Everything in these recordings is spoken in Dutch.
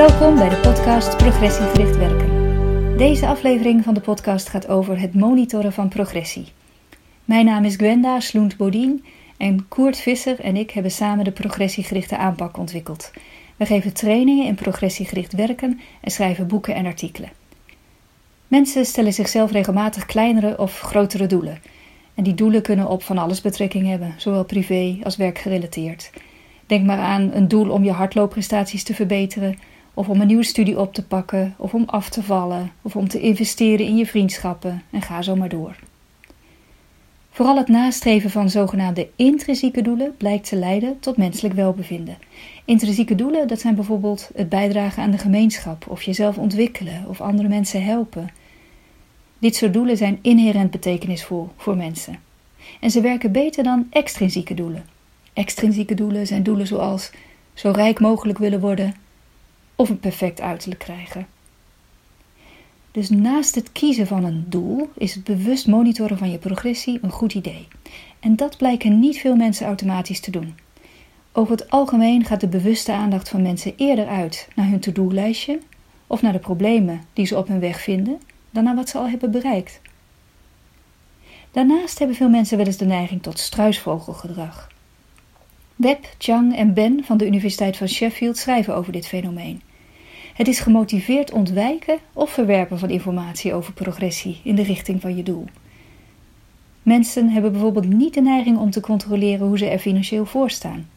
Welkom bij de podcast Progressiegericht Werken. Deze aflevering van de podcast gaat over het monitoren van progressie. Mijn naam is Gwenda Sloent-Bodien en Koert Visser en ik hebben samen de progressiegerichte aanpak ontwikkeld. We geven trainingen in progressiegericht werken en schrijven boeken en artikelen. Mensen stellen zichzelf regelmatig kleinere of grotere doelen. En die doelen kunnen op van alles betrekking hebben, zowel privé als werkgerelateerd. Denk maar aan een doel om je hardloopprestaties te verbeteren, of om een nieuwe studie op te pakken, of om af te vallen, of om te investeren in je vriendschappen en ga zo maar door. Vooral het nastreven van zogenaamde intrinsieke doelen blijkt te leiden tot menselijk welbevinden. Intrinsieke doelen, dat zijn bijvoorbeeld het bijdragen aan de gemeenschap, of jezelf ontwikkelen, of andere mensen helpen. Dit soort doelen zijn inherent betekenisvol voor mensen. En ze werken beter dan extrinsieke doelen. Extrinsieke doelen zijn doelen zoals zo rijk mogelijk willen worden of een perfect uiterlijk krijgen. Dus naast het kiezen van een doel is het bewust monitoren van je progressie een goed idee. En dat blijken niet veel mensen automatisch te doen. Over het algemeen gaat de bewuste aandacht van mensen eerder uit naar hun to-do-lijstje of naar de problemen die ze op hun weg vinden dan naar wat ze al hebben bereikt. Daarnaast hebben veel mensen wel eens de neiging tot struisvogelgedrag. Webb, Chang en Ben van de Universiteit van Sheffield schrijven over dit fenomeen. Het is gemotiveerd ontwijken of verwerpen van informatie over progressie in de richting van je doel. Mensen hebben bijvoorbeeld niet de neiging om te controleren hoe ze er financieel voor staan.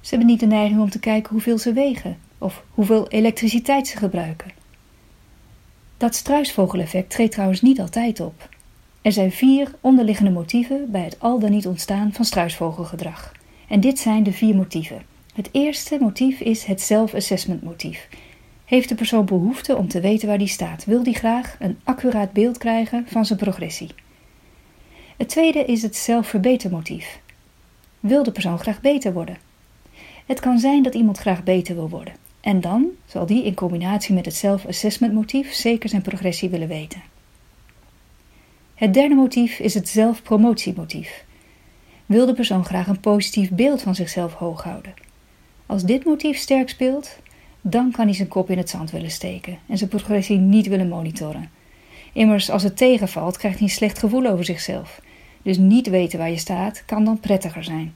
Ze hebben niet de neiging om te kijken hoeveel ze wegen of hoeveel elektriciteit ze gebruiken. Dat struisvogeleffect treedt trouwens niet altijd op. Er zijn vier onderliggende motieven bij het al dan niet ontstaan van struisvogelgedrag. En dit zijn de vier motieven. Het eerste motief is het self-assessment motief. Heeft de persoon behoefte om te weten waar die staat? Wil die graag een accuraat beeld krijgen van zijn progressie? Het tweede is het zelfverbetermotief. Wil de persoon graag beter worden? Het kan zijn dat iemand graag beter wil worden. En dan zal die in combinatie met het self-assessment motief zeker zijn progressie willen weten. Het derde motief is het zelfpromotiemotief. Wil de persoon graag een positief beeld van zichzelf hoog houden? Als dit motief sterk speelt, dan kan hij zijn kop in het zand willen steken en zijn progressie niet willen monitoren. Immers, als het tegenvalt, krijgt hij een slecht gevoel over zichzelf. Dus niet weten waar je staat kan dan prettiger zijn.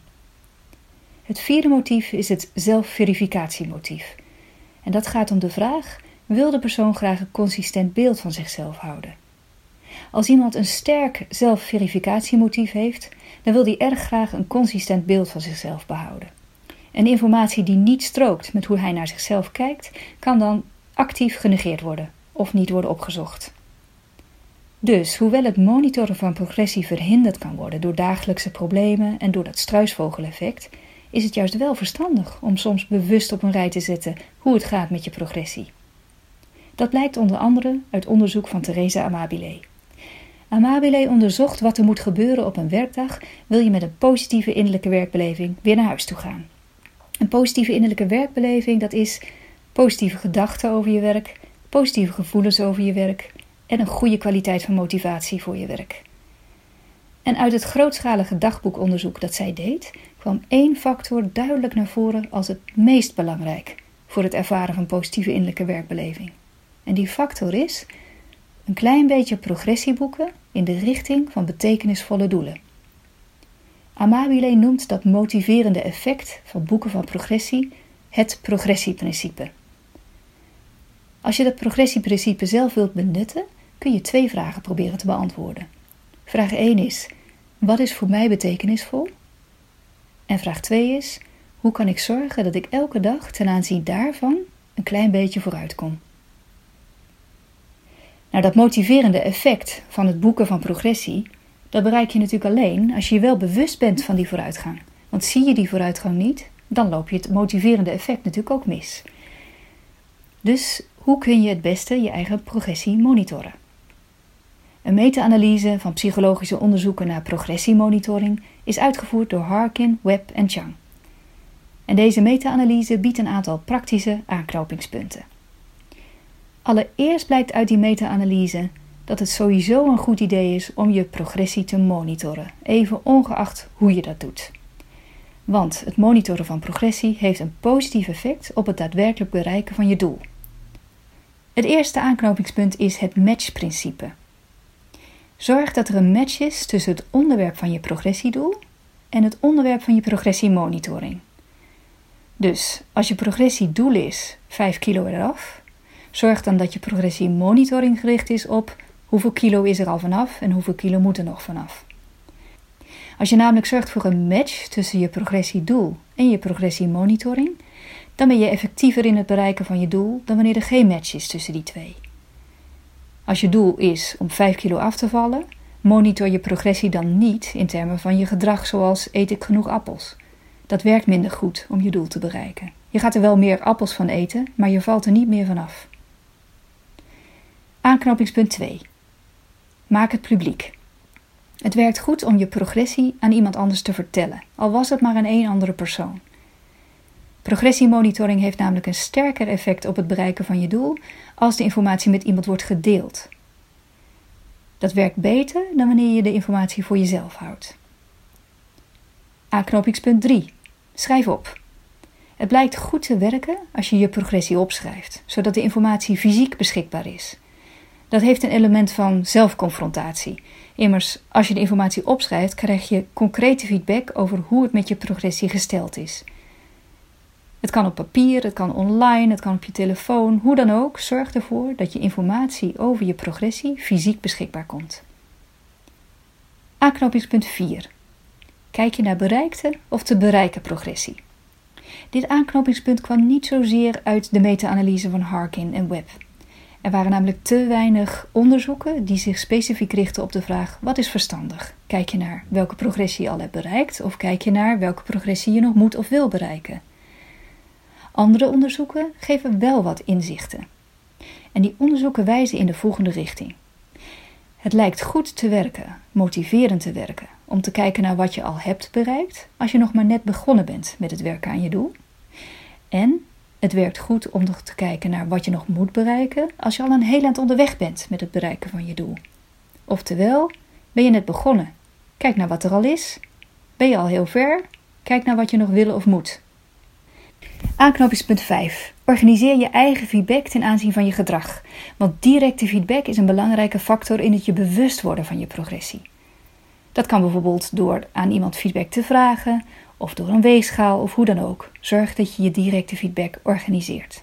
Het vierde motief is het zelfverificatiemotief. En dat gaat om de vraag: wil de persoon graag een consistent beeld van zichzelf houden? Als iemand een sterk zelfverificatiemotief heeft, dan wil hij erg graag een consistent beeld van zichzelf behouden. En informatie die niet strookt met hoe hij naar zichzelf kijkt, kan dan actief genegeerd worden of niet worden opgezocht. Dus, hoewel het monitoren van progressie verhinderd kan worden door dagelijkse problemen en door dat struisvogeleffect, is het juist wel verstandig om soms bewust op een rij te zetten hoe het gaat met je progressie. Dat blijkt onder andere uit onderzoek van Theresa Amabile. Amabile onderzocht wat er moet gebeuren op een werkdag wil je met een positieve innerlijke werkbeleving weer naar huis toe gaan. Een positieve innerlijke werkbeleving, dat is positieve gedachten over je werk, positieve gevoelens over je werk en een goede kwaliteit van motivatie voor je werk. En uit het grootschalige dagboekonderzoek dat zij deed, kwam één factor duidelijk naar voren als het meest belangrijk voor het ervaren van positieve innerlijke werkbeleving. En die factor is een klein beetje progressie boeken in de richting van betekenisvolle doelen. Amabile noemt dat motiverende effect van boeken van progressie het progressieprincipe. Als je dat progressieprincipe zelf wilt benutten, kun je twee vragen proberen te beantwoorden. Vraag 1 is: wat is voor mij betekenisvol? En vraag 2 is: hoe kan ik zorgen dat ik elke dag ten aanzien daarvan een klein beetje vooruit kom? Nou, dat motiverende effect van het boeken van progressie dat bereik je natuurlijk alleen als je je wel bewust bent van die vooruitgang. Want zie je die vooruitgang niet, dan loop je het motiverende effect natuurlijk ook mis. Dus hoe kun je het beste je eigen progressie monitoren? Een meta-analyse van psychologische onderzoeken naar progressiemonitoring is uitgevoerd door Harkin, Webb en Chang. En deze meta-analyse biedt een aantal praktische aanknopingspunten. Allereerst blijkt uit die meta-analyse dat het sowieso een goed idee is om je progressie te monitoren, even ongeacht hoe je dat doet. Want het monitoren van progressie heeft een positief effect op het daadwerkelijk bereiken van je doel. Het eerste aanknopingspunt is het matchprincipe. Zorg dat er een match is tussen het onderwerp van je progressiedoel en het onderwerp van je progressiemonitoring. Dus als je progressiedoel is 5 kilo eraf, zorg dan dat je progressiemonitoring gericht is op hoeveel kilo is er al vanaf en hoeveel kilo moet er nog vanaf. Als je namelijk zorgt voor een match tussen je progressiedoel en je progressiemonitoring, dan ben je effectiever in het bereiken van je doel dan wanneer er geen match is tussen die twee. Als je doel is om 5 kilo af te vallen, monitor je progressie dan niet in termen van je gedrag zoals eet ik genoeg appels. Dat werkt minder goed om je doel te bereiken. Je gaat er wel meer appels van eten, maar je valt er niet meer vanaf. Aanknopingspunt 2. Maak het publiek. Het werkt goed om je progressie aan iemand anders te vertellen, al was het maar aan één andere persoon. Progressiemonitoring heeft namelijk een sterker effect op het bereiken van je doel als de informatie met iemand wordt gedeeld. Dat werkt beter dan wanneer je de informatie voor jezelf houdt. Aanknopingspunt 3. Schrijf op. Het blijkt goed te werken als je je progressie opschrijft, zodat de informatie fysiek beschikbaar is. Dat heeft een element van zelfconfrontatie. Immers, als je de informatie opschrijft, krijg je concrete feedback over hoe het met je progressie gesteld is. Het kan op papier, het kan online, het kan op je telefoon, hoe dan ook. Zorg ervoor dat je informatie over je progressie fysiek beschikbaar komt. Aanknopingspunt 4. Kijk je naar bereikte of te bereiken progressie. Dit aanknopingspunt kwam niet zozeer uit de meta-analyse van Harkin en Webb. Er waren namelijk te weinig onderzoeken die zich specifiek richten op de vraag: wat is verstandig? Kijk je naar welke progressie je al hebt bereikt of kijk je naar welke progressie je nog moet of wil bereiken? Andere onderzoeken geven wel wat inzichten. En die onderzoeken wijzen in de volgende richting. Het lijkt goed te werken, motiverend te werken, om te kijken naar wat je al hebt bereikt als je nog maar net begonnen bent met het werken aan je doel. En het werkt goed om nog te kijken naar wat je nog moet bereiken als je al een heel eind onderweg bent met het bereiken van je doel. Oftewel, ben je net begonnen? Kijk naar wat er al is. Ben je al heel ver? Kijk naar wat je nog wil of moet. Aanknopingspunt 5. Organiseer je eigen feedback ten aanzien van je gedrag. Want directe feedback is een belangrijke factor in het je bewust worden van je progressie. Dat kan bijvoorbeeld door aan iemand feedback te vragen, of door een weegschaal of hoe dan ook. Zorg dat je je directe feedback organiseert.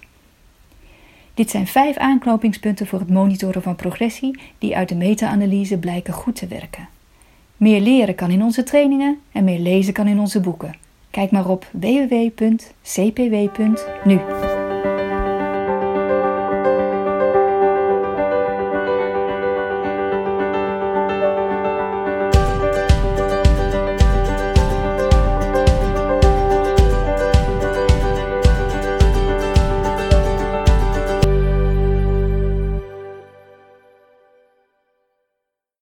Dit zijn vijf aanknopingspunten voor het monitoren van progressie die uit de meta-analyse blijken goed te werken. Meer leren kan in onze trainingen en meer lezen kan in onze boeken. Kijk maar op www.cpw.nu.